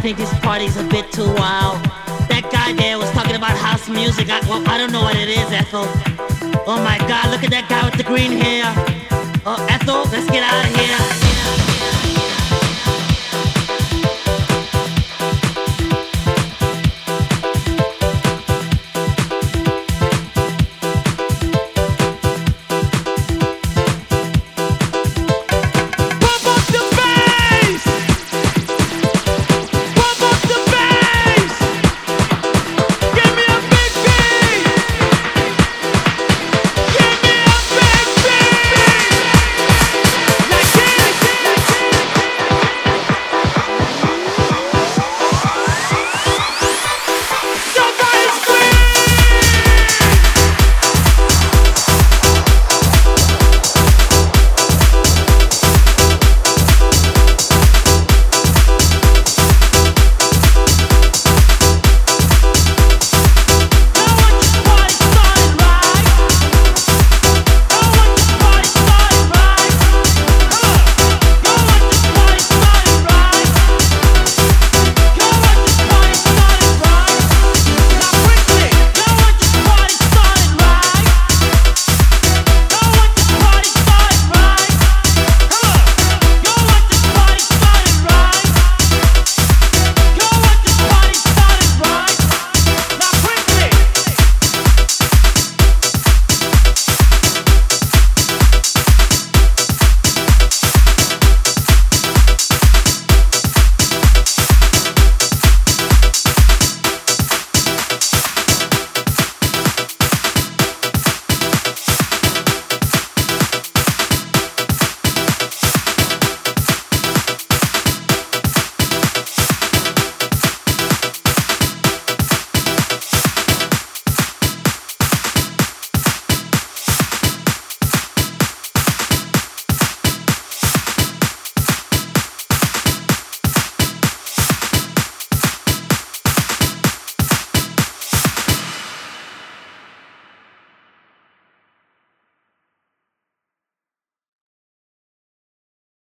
think this party's a bit too wild. That guy there was talking about house music. I, well, I don't know what it is, Ethel. Oh my God, look at that guy with the green hair. Oh, Ethel, let's get out of here.